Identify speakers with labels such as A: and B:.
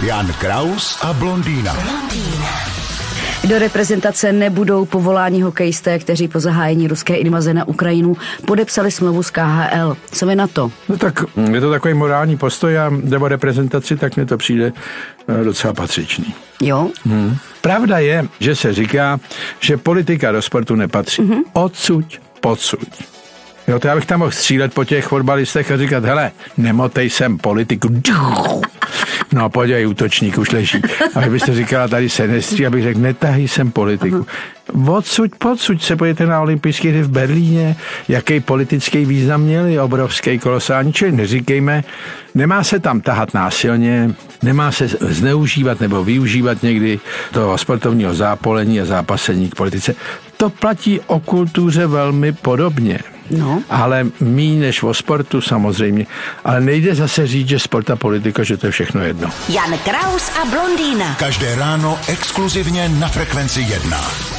A: Jan Kraus a blondýna.
B: Do reprezentace nebudou povoláni hokejisté, kteří po zahájení ruské invaze na Ukrajinu podepsali smlouvu s KHL. Co vy na to?
C: No tak je to takový morální postoj a nebo reprezentaci, tak mi to přijde eh, docela patřičný.
B: Jo?
C: Hmm. Pravda je, že se říká, že politika do sportu nepatří. Mm-hmm. Odsuť, podsuť. Jo, to já bych tam mohl střílet po těch fotbalistech a říkat, hele, nemotej sem politiku. No podívej, útočník už leží. A vy byste říkala, tady se nestří, abych řekl, netahy sem politiku. Odsuď, podsuď se pojďte na olympijské hry v Berlíně, jaký politický význam měli, obrovský, kolosální, čili neříkejme, nemá se tam tahat násilně, nemá se zneužívat nebo využívat někdy toho sportovního zápolení a zápasení k politice. To platí o kultuře velmi podobně.
B: No.
C: Ale mí než o sportu samozřejmě. Ale nejde zase říct, že sport a politika, že to je všechno jedno.
A: Jan Kraus a blondýna. Každé ráno exkluzivně na Frekvenci 1.